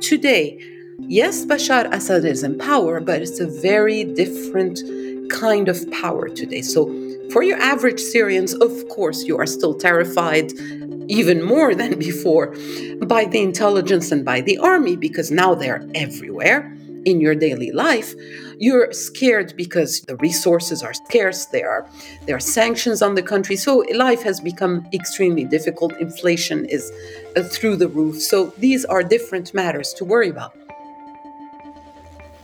today, yes, Bashar Assad is in power, but it's a very different kind of power today. So, for your average Syrians, of course, you are still terrified, even more than before, by the intelligence and by the army, because now they're everywhere in your daily life. You're scared because the resources are scarce, there are, there are sanctions on the country. So, life has become extremely difficult. Inflation is uh, through the roof. So, these are different matters to worry about.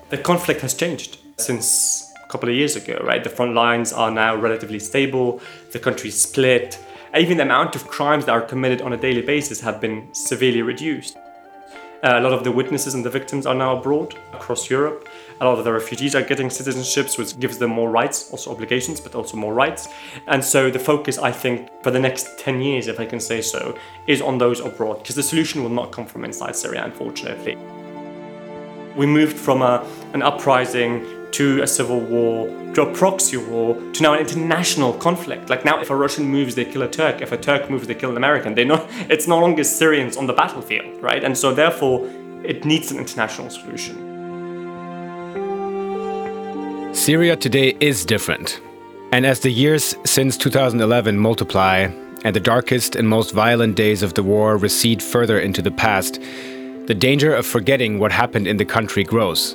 The conflict has changed since a couple of years ago, right? The front lines are now relatively stable, the country's split. Even the amount of crimes that are committed on a daily basis have been severely reduced. Uh, a lot of the witnesses and the victims are now abroad across Europe. A lot of the refugees are getting citizenships, which gives them more rights, also obligations, but also more rights. And so the focus, I think, for the next 10 years, if I can say so, is on those abroad, because the solution will not come from inside Syria, unfortunately. We moved from a, an uprising to a civil war, to a proxy war, to now an international conflict. Like now, if a Russian moves, they kill a Turk. If a Turk moves, they kill an American. They know it's no longer Syrians on the battlefield, right? And so therefore, it needs an international solution. Syria today is different. And as the years since 2011 multiply and the darkest and most violent days of the war recede further into the past, the danger of forgetting what happened in the country grows,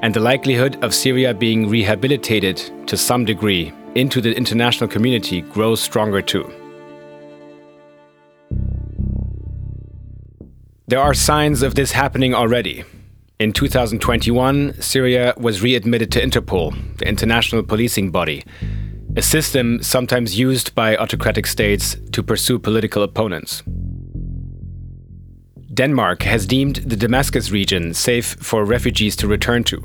and the likelihood of Syria being rehabilitated to some degree into the international community grows stronger too. There are signs of this happening already. In 2021, Syria was readmitted to Interpol, the international policing body, a system sometimes used by autocratic states to pursue political opponents. Denmark has deemed the Damascus region safe for refugees to return to.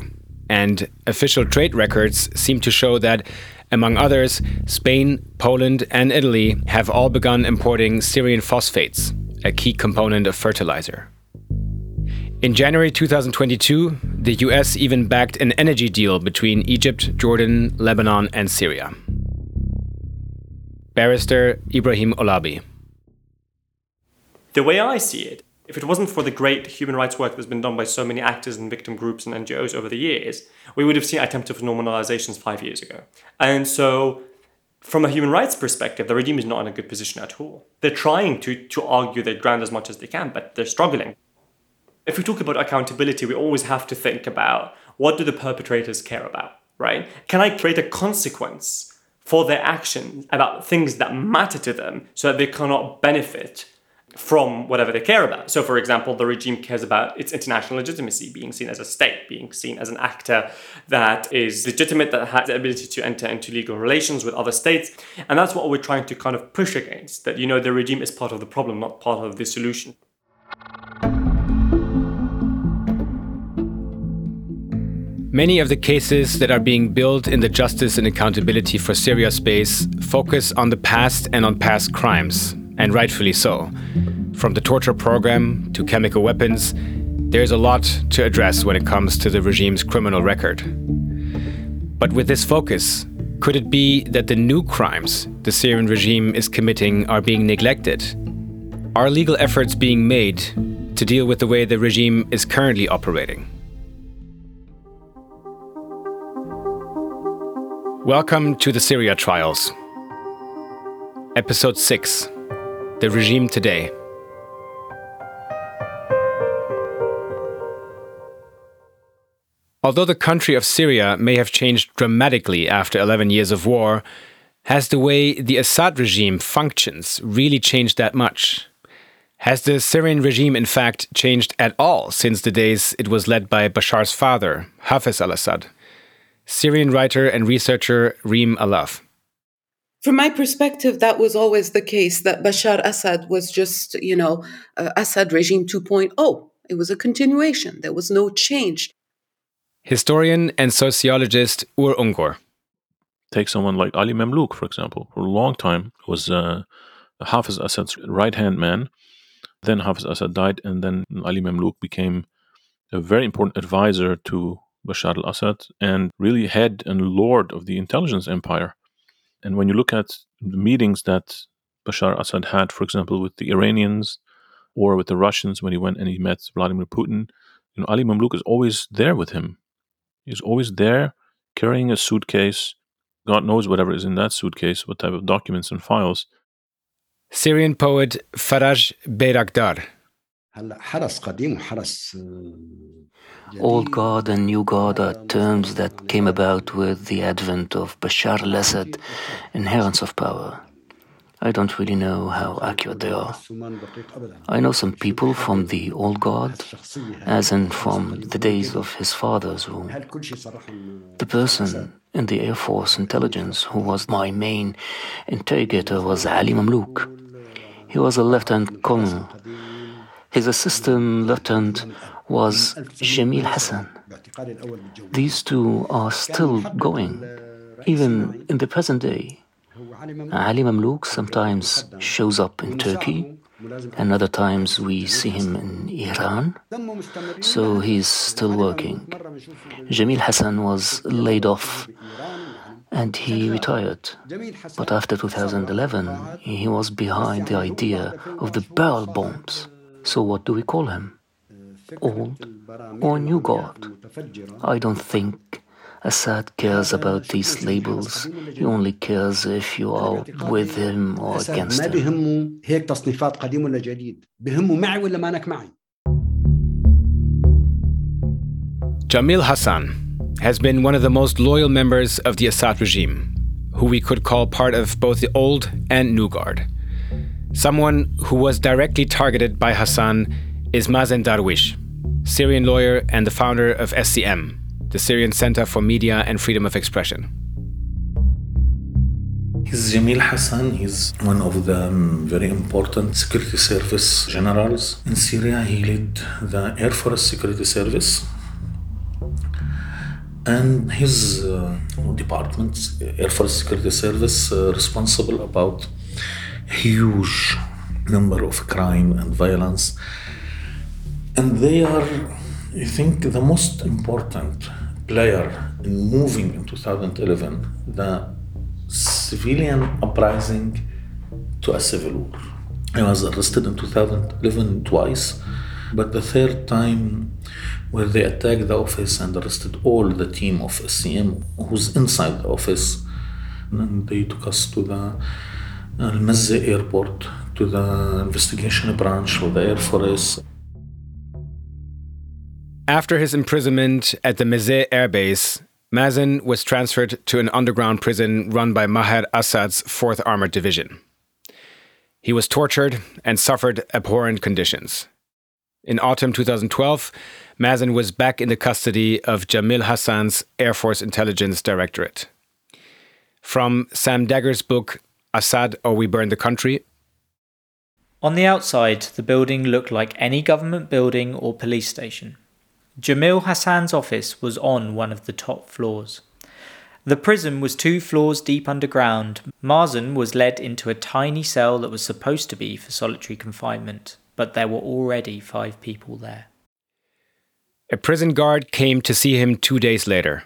And official trade records seem to show that, among others, Spain, Poland, and Italy have all begun importing Syrian phosphates, a key component of fertilizer. In January 2022, the US even backed an energy deal between Egypt, Jordan, Lebanon, and Syria. Barrister Ibrahim Olabi. The way I see it if it wasn't for the great human rights work that's been done by so many actors and victim groups and NGOs over the years, we would have seen attempts of normalizations five years ago. And so, from a human rights perspective, the regime is not in a good position at all. They're trying to, to argue their ground as much as they can, but they're struggling. If we talk about accountability, we always have to think about what do the perpetrators care about, right? Can I create a consequence for their actions about things that matter to them so that they cannot benefit from whatever they care about. So, for example, the regime cares about its international legitimacy, being seen as a state, being seen as an actor that is legitimate, that has the ability to enter into legal relations with other states. And that's what we're trying to kind of push against that, you know, the regime is part of the problem, not part of the solution. Many of the cases that are being built in the Justice and Accountability for Syria space focus on the past and on past crimes, and rightfully so. From the torture program to chemical weapons, there's a lot to address when it comes to the regime's criminal record. But with this focus, could it be that the new crimes the Syrian regime is committing are being neglected? Are legal efforts being made to deal with the way the regime is currently operating? Welcome to the Syria Trials. Episode 6 The Regime Today. Although the country of Syria may have changed dramatically after 11 years of war, has the way the Assad regime functions really changed that much? Has the Syrian regime, in fact, changed at all since the days it was led by Bashar's father, Hafez al Assad? Syrian writer and researcher Reem Allaf. From my perspective, that was always the case that Bashar Assad was just, you know, uh, Assad regime 2.0. It was a continuation, there was no change historian and sociologist Uğur Üngör. Take someone like Ali Mamluk, for example. For a long time, was uh, Hafiz Assad's right hand man. Then Hafiz Assad died, and then Ali Mamluk became a very important advisor to Bashar al Assad and really head and lord of the intelligence empire. And when you look at the meetings that Bashar Assad had, for example, with the Iranians or with the Russians when he went and he met Vladimir Putin, you know, Ali Mamluk is always there with him. He's always there carrying a suitcase. God knows whatever is in that suitcase, what type of documents and files. Syrian poet Faraj Bayrakdar. Old Guard and New Guard are terms that came about with the advent of Bashar al Assad, inherence of power. I don't really know how accurate they are. I know some people from the old Guard, as in from the days of his father's rule. The person in the Air Force intelligence who was my main interrogator was Ali Mamluk. He was a lieutenant colonel. His assistant lieutenant was Jamil Hassan. These two are still going, even in the present day. Ali Mamluk sometimes shows up in Turkey, and other times we see him in Iran, so he's still working. Jamil Hassan was laid off and he retired. But after 2011, he was behind the idea of the barrel bombs. So what do we call him? Old or new Guard? I don't think Assad cares about these labels. He only cares if you are with him or against him. Jamil Hassan has been one of the most loyal members of the Assad regime, who we could call part of both the old and new guard. Someone who was directly targeted by Hassan is Mazen Darwish, Syrian lawyer and the founder of SCM, the Syrian Center for Media and Freedom of Expression. He's Jamil Hassan. He's one of the um, very important security service generals in Syria. He led the Air Force Security Service. And his uh, department, Air Force Security Service, uh, responsible about huge number of crime and violence. And they are, I think, the most important player in moving in 2011 the civilian uprising to a civil war. I was arrested in 2011 twice, but the third time where they attacked the office and arrested all the team of SCM who's inside the office. And they took us to the Al Mazze airport, to the investigation branch of the Air Force. After his imprisonment at the Mazeh Air Base, Mazen was transferred to an underground prison run by Maher Assad's 4th Armored Division. He was tortured and suffered abhorrent conditions. In autumn 2012, Mazen was back in the custody of Jamil Hassan's Air Force Intelligence Directorate. From Sam Dagher's book, Assad or We Burn the Country. On the outside, the building looked like any government building or police station. Jamil Hassan's office was on one of the top floors. The prison was two floors deep underground. Mazen was led into a tiny cell that was supposed to be for solitary confinement, but there were already five people there. A prison guard came to see him two days later.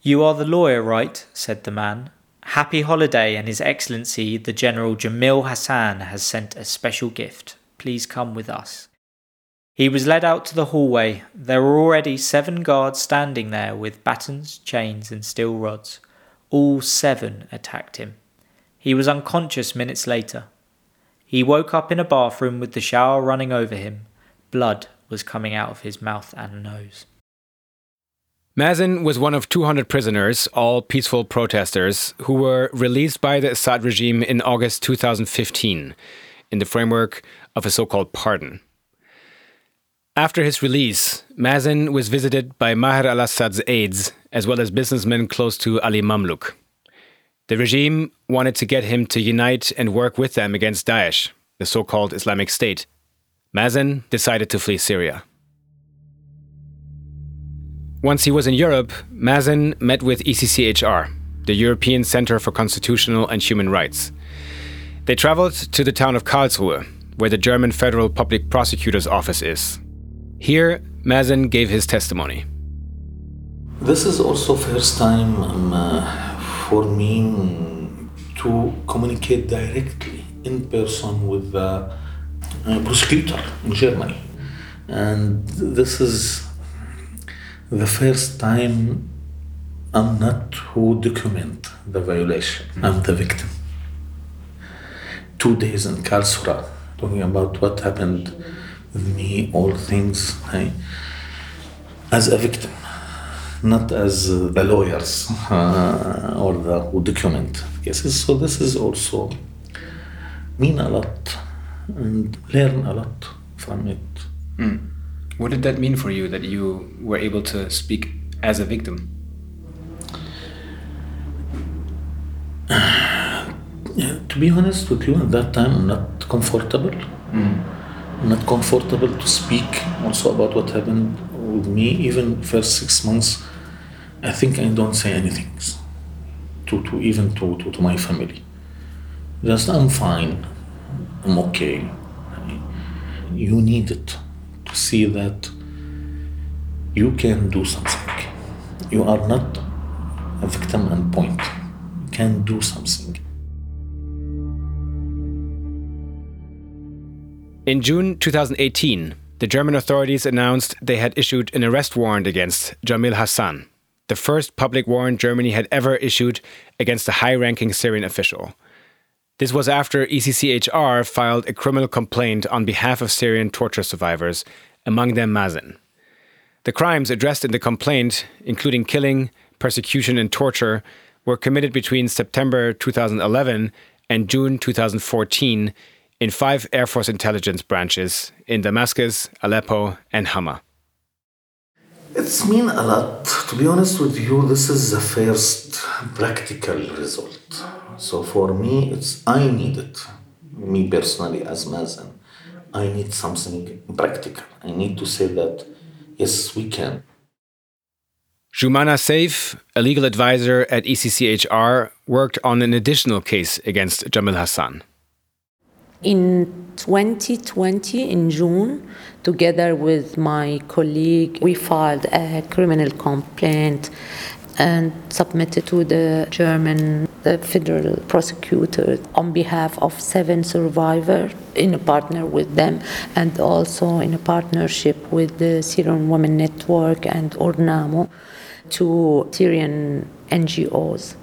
You are the lawyer, right? said the man. Happy holiday, and His Excellency the General Jamil Hassan has sent a special gift. Please come with us. He was led out to the hallway. There were already seven guards standing there with batons, chains, and steel rods. All seven attacked him. He was unconscious minutes later. He woke up in a bathroom with the shower running over him. Blood was coming out of his mouth and nose. Mazen was one of 200 prisoners, all peaceful protesters, who were released by the Assad regime in August 2015 in the framework of a so called pardon. After his release, Mazen was visited by Maher al Assad's aides, as well as businessmen close to Ali Mamluk. The regime wanted to get him to unite and work with them against Daesh, the so called Islamic State. Mazen decided to flee Syria. Once he was in Europe, Mazen met with ECCHR, the European Center for Constitutional and Human Rights. They traveled to the town of Karlsruhe, where the German Federal Public Prosecutor's Office is. Here, Mazen gave his testimony. This is also first time um, uh, for me to communicate directly in person with the uh, prosecutor in Germany. And this is the first time I'm not who document the violation. I'm the victim. Two days in Karlsruhe, talking about what happened with me, all things, I, as a victim, not as the lawyers uh, or the who document cases. So this is also mean a lot and learn a lot from it. Mm. What did that mean for you that you were able to speak as a victim? Yeah, to be honest with you, at that time, I'm not comfortable. Mm. I'm not comfortable to speak also about what happened with me. Even first six months, I think I don't say anything to, to even to, to, to my family. Just I'm fine. I'm okay. You need it see that you can do something. You are not a victim and point. You can do something. In June 2018, the German authorities announced they had issued an arrest warrant against Jamil Hassan, the first public warrant Germany had ever issued against a high ranking Syrian official. This was after ECCHR filed a criminal complaint on behalf of Syrian torture survivors, among them Mazen. The crimes addressed in the complaint, including killing, persecution, and torture, were committed between September 2011 and June 2014 in five Air Force intelligence branches in Damascus, Aleppo, and Hama. It's mean a lot. To be honest with you, this is the first practical result. So for me, it's I need it. Me personally, as Mazen, I need something practical. I need to say that yes, we can. Jumana Saif, a legal advisor at ECCHR, worked on an additional case against Jamil Hassan. In 2020, in June, together with my colleague, we filed a criminal complaint and submitted to the German the federal prosecutor on behalf of seven survivors in a partner with them and also in a partnership with the Syrian Women Network and Urnammu to Syrian NGOs.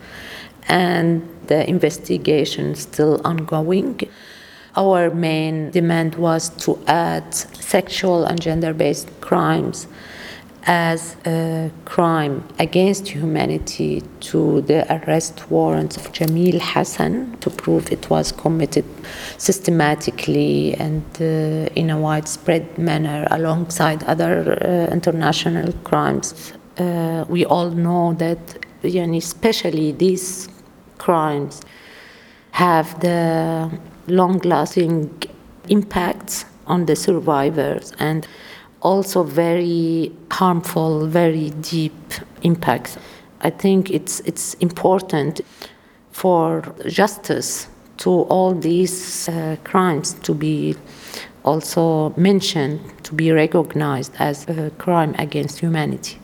And the investigation is still ongoing. Our main demand was to add sexual and gender based crimes as a crime against humanity to the arrest warrant of Jamil Hassan to prove it was committed systematically and uh, in a widespread manner alongside other uh, international crimes. Uh, we all know that, especially these crimes, have the long lasting impacts on the survivors and also very harmful, very deep impacts. I think it's, it's important for justice to all these uh, crimes to be also mentioned, to be recognized as a crime against humanity.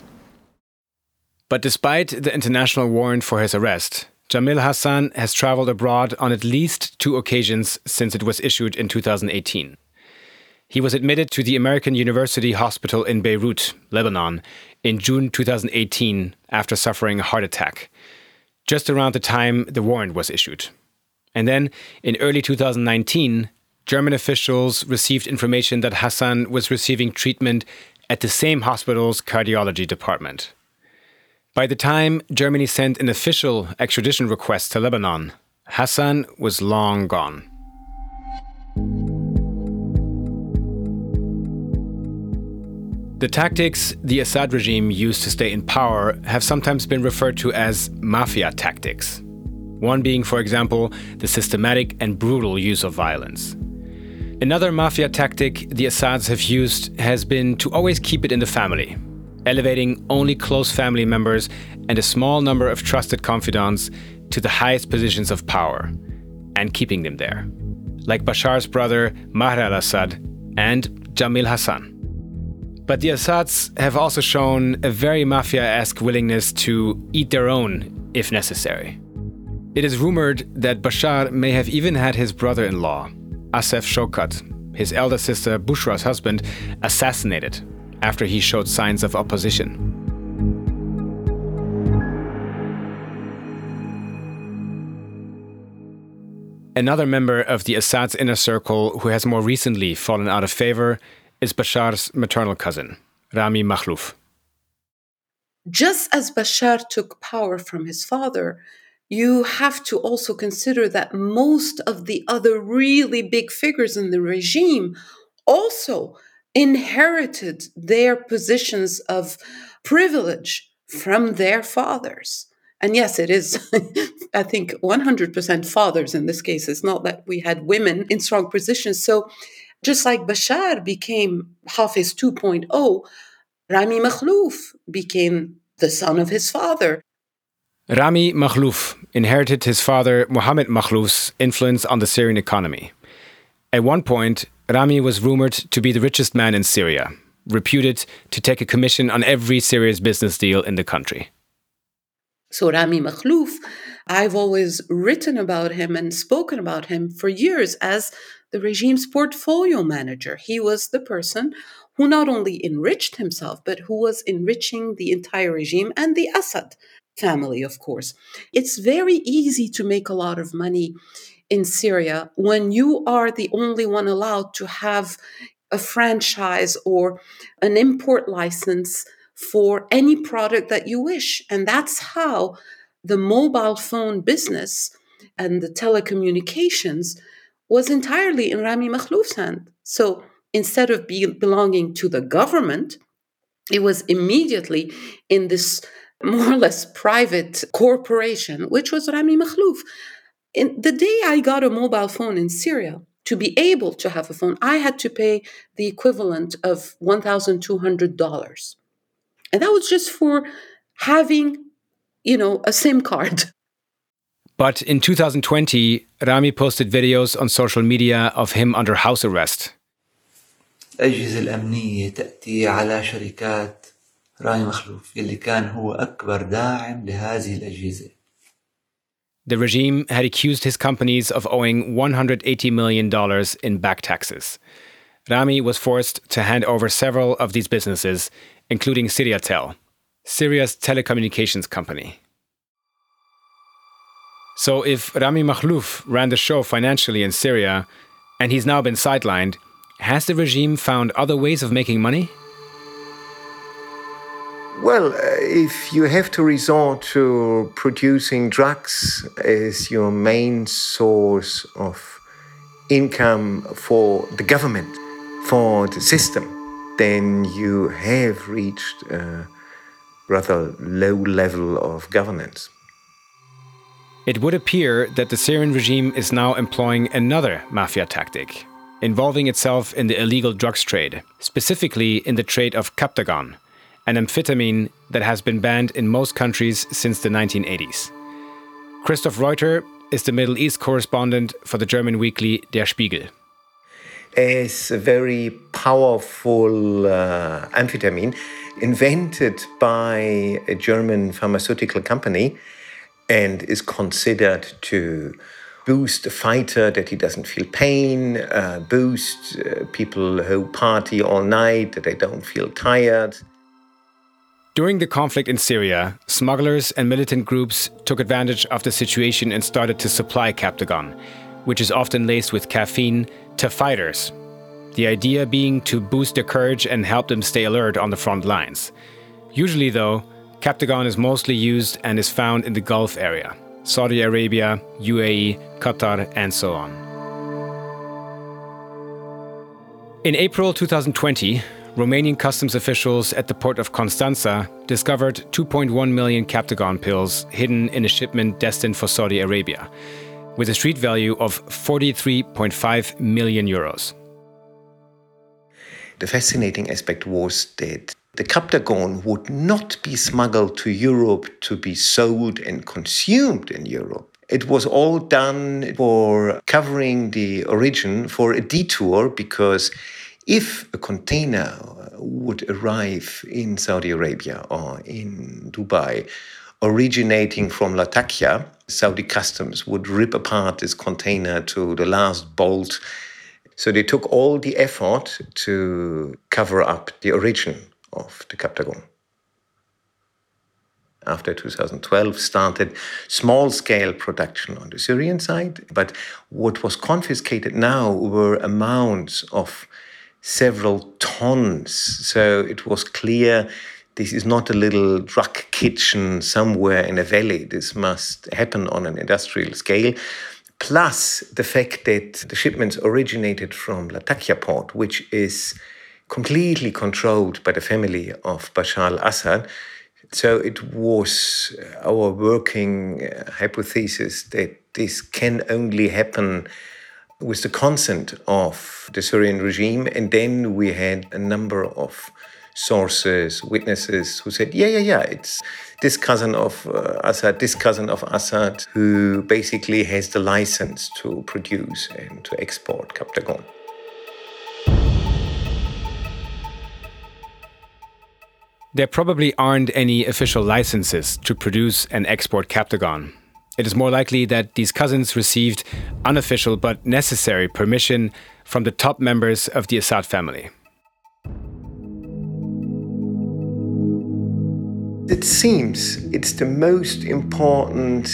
But despite the international warrant for his arrest, Jamil Hassan has traveled abroad on at least two occasions since it was issued in 2018. He was admitted to the American University Hospital in Beirut, Lebanon, in June 2018 after suffering a heart attack, just around the time the warrant was issued. And then, in early 2019, German officials received information that Hassan was receiving treatment at the same hospital's cardiology department. By the time Germany sent an official extradition request to Lebanon, Hassan was long gone. The tactics the Assad regime used to stay in power have sometimes been referred to as mafia tactics. One being, for example, the systematic and brutal use of violence. Another mafia tactic the Assads have used has been to always keep it in the family, elevating only close family members and a small number of trusted confidants to the highest positions of power, and keeping them there, like Bashar's brother Maher al Assad and Jamil Hassan. But the Assads have also shown a very mafia esque willingness to eat their own if necessary. It is rumored that Bashar may have even had his brother in law, Assef Shawkat, his elder sister Bushra's husband, assassinated after he showed signs of opposition. Another member of the Assad's inner circle who has more recently fallen out of favor is Bashar's maternal cousin, Rami Makhlouf. Just as Bashar took power from his father, you have to also consider that most of the other really big figures in the regime also inherited their positions of privilege from their fathers. And yes, it is, I think, 100% fathers in this case. It's not that we had women in strong positions. So just like Bashar became Hafiz 2.0, Rami Makhlouf became the son of his father. Rami Makhlouf inherited his father Mohammed Makhlouf's influence on the Syrian economy. At one point, Rami was rumored to be the richest man in Syria, reputed to take a commission on every serious business deal in the country. So Rami Makhlouf, I've always written about him and spoken about him for years as the regime's portfolio manager. He was the person who not only enriched himself, but who was enriching the entire regime and the Assad family, of course. It's very easy to make a lot of money in Syria when you are the only one allowed to have a franchise or an import license for any product that you wish. And that's how the mobile phone business and the telecommunications was entirely in Rami Makhlouf's hand. So instead of be belonging to the government, it was immediately in this more or less private corporation, which was Rami Makhlouf. In the day I got a mobile phone in Syria, to be able to have a phone, I had to pay the equivalent of $1,200. And that was just for having, you know, a SIM card. But in 2020, Rami posted videos on social media of him under house arrest. الأجهزة الأمنية تأتي على شركات رامي مخلوف اللي كان هو أكبر داعم لهذه الأجهزة. The regime had accused his companies of owing $180 million in back taxes. Rami was forced to hand over several of these businesses, including Syriatel, Syria's telecommunications company. So if Rami Makhlouf ran the show financially in Syria, and he's now been sidelined, has the regime found other ways of making money? Well, uh, if you have to resort to producing drugs as your main source of income for the government, for the system, then you have reached a rather low level of governance. It would appear that the Syrian regime is now employing another mafia tactic, involving itself in the illegal drugs trade, specifically in the trade of Captagon, an amphetamine that has been banned in most countries since the 1980s. Christoph Reuter is the Middle East correspondent for the German weekly Der Spiegel. As a very powerful uh, amphetamine invented by a German pharmaceutical company and is considered to boost a fighter that he doesn't feel pain, uh, boost uh, people who party all night that they don't feel tired. During the conflict in Syria, smugglers and militant groups took advantage of the situation and started to supply Captagon, which is often laced with caffeine, to fighters. The idea being to boost their courage and help them stay alert on the front lines. Usually, though, Captagon is mostly used and is found in the Gulf area. Saudi Arabia, UAE, Qatar, and so on. In April 2020, Romanian customs officials at the port of Constanza discovered 2.1 million Captagon pills hidden in a shipment destined for Saudi Arabia, with a street value of 43.5 million euros. The fascinating aspect was that the Captagon would not be smuggled to Europe to be sold and consumed in Europe. It was all done for covering the origin for a detour because if a container uh, would arrive in Saudi Arabia or in Dubai originating from Latakia, Saudi customs would rip apart this container to the last bolt So they took all the effort to cover up the origin of the Captagon. After 2012, started small scale production on the Syrian side. But what was confiscated now were amounts of several tons. So it was clear this is not a little drug kitchen somewhere in a valley. This must happen on an industrial scale. Plus the fact that the shipments originated from Latakia port, which is completely controlled by the family of Bashar al Assad. So it was our working uh, hypothesis that this can only happen with the consent of the Syrian regime. And then we had a number of sources, witnesses who said, yeah, yeah, yeah, it's this cousin of uh, Assad, this cousin of Assad, who basically has the license to produce and to export Captagon. There probably aren't any official licenses to produce and export Captagon. It is more likely that these cousins received unofficial but necessary permission from the top members of the Assad family. It seems it's the most important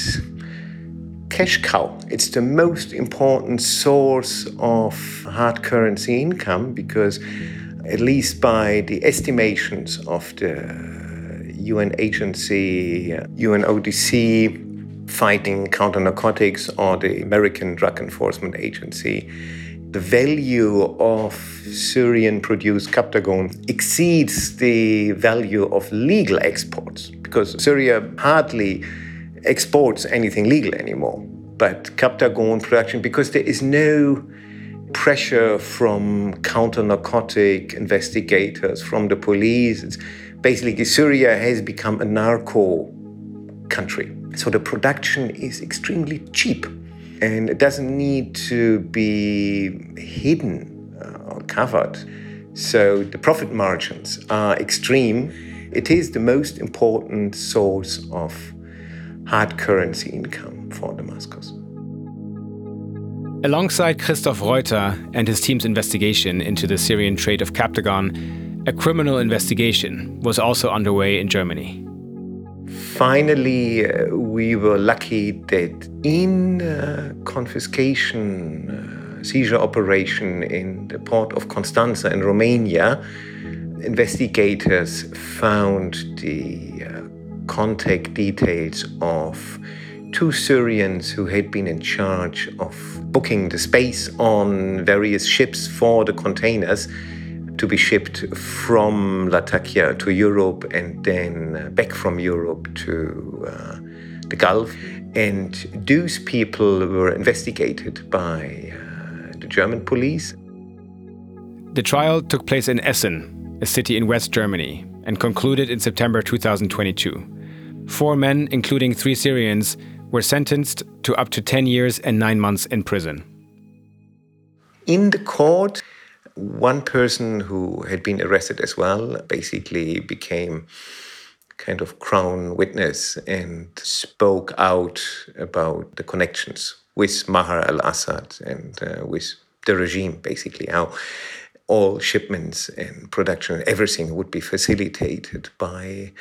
cash cow. It's the most important source of hard currency income because at least by the estimations of the UN agency, UNODC, fighting counter narcotics, or the American Drug Enforcement Agency, the value of Syrian produced Captagon exceeds the value of legal exports because Syria hardly exports anything legal anymore. But Captagon production, because there is no pressure from counter narcotic investigators, from the police. It's basically, Syria has become a narco country. So the production is extremely cheap and it doesn't need to be hidden uh, or covered. So the profit margins are extreme. It is the most important source of hard currency income for Damascus. Alongside Christoph Reuter and his team's investigation into the Syrian trade of Captagon, a criminal investigation was also underway in Germany. Finally, uh, we were lucky that in uh, confiscation uh, seizure operation in the port of Constanza in Romania, investigators found the uh, contact details of two Syrians who had been in charge of booking the space on various ships for the containers to be shipped from Latakia to Europe and then back from Europe to uh, the Gulf. And those people were investigated by uh, the German police. The trial took place in Essen, a city in West Germany, and concluded in September 2022. Four men, including three Syrians, were sentenced to up to 10 years and nine months in prison. In the court, one person who had been arrested as well basically became kind of crown witness and spoke out about the connections with Maher al Assad and uh, with the regime, basically, how all shipments and production, and everything would be facilitated by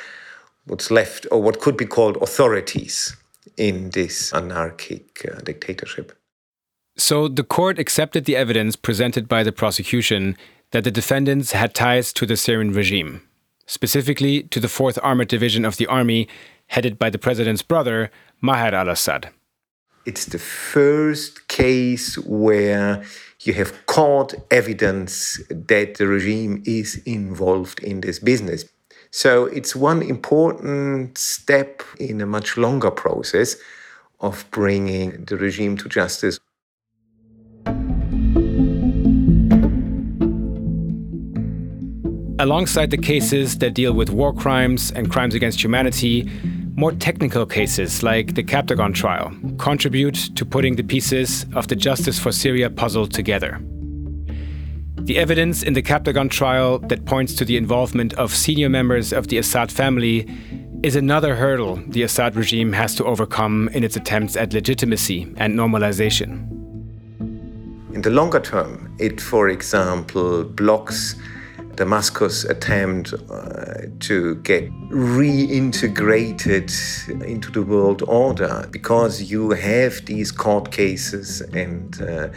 what's left or what could be called authorities in this anarchic uh, dictatorship. So the court accepted the evidence presented by the prosecution that the defendants had ties to the Syrian regime, specifically to the 4th Armored Division of the army headed by the president's brother, Maher al Assad. It's the first case where you have caught evidence that the regime is involved in this business. So it's one important step in a much longer process of bringing the regime to justice. Alongside the cases that deal with war crimes and crimes against humanity, more technical cases like the Captagon trial contribute to putting the pieces of the Justice for Syria puzzle together. The evidence in the Captagon trial that points to the involvement of senior members of the Assad family is another hurdle the Assad regime has to overcome in its attempts at legitimacy and normalization. In the longer term, it, for example, blocks Damascus' attempt uh, to get reintegrated into the world order because you have these court cases and uh,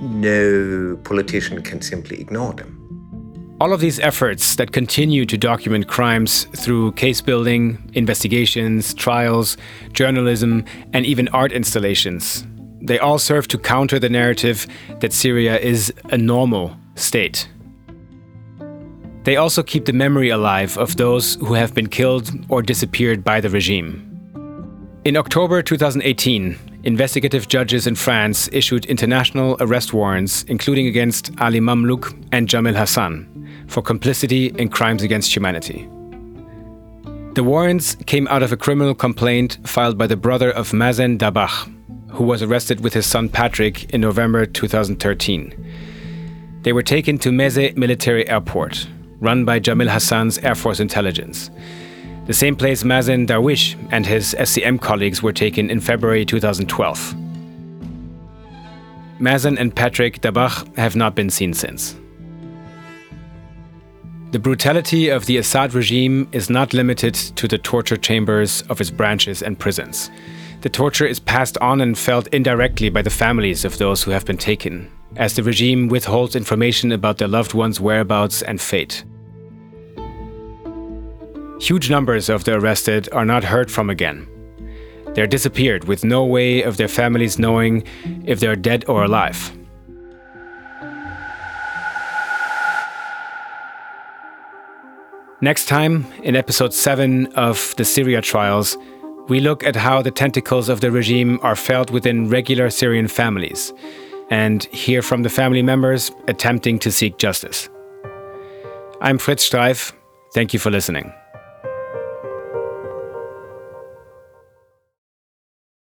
no politician can simply ignore them. All of these efforts that continue to document crimes through case building, investigations, trials, journalism, and even art installations, they all serve to counter the narrative that Syria is a normal state. They also keep the memory alive of those who have been killed or disappeared by the regime. In October 2018, investigative judges in France issued international arrest warrants, including against Ali Mamlouk and Jamil Hassan, for complicity in crimes against humanity. The warrants came out of a criminal complaint filed by the brother of Mazen Dabbagh, who was arrested with his son Patrick in November 2013. They were taken to Meze Military Airport, run by Jamil Hassan's Air Force Intelligence. The same place Mazen Darwish and his SCM colleagues were taken in February 2012. Mazen and Patrick Dabbagh have not been seen since. The brutality of the Assad regime is not limited to the torture chambers of its branches and prisons. The torture is passed on and felt indirectly by the families of those who have been taken, as the regime withholds information about their loved ones' whereabouts and fate. Huge numbers of the arrested are not heard from again. They're disappeared with no way of their families knowing if they're dead or alive. Next time, in episode 7 of the Syria trials, we look at how the tentacles of the regime are felt within regular Syrian families and hear from the family members attempting to seek justice. I'm Fritz Streiff. Thank you for listening.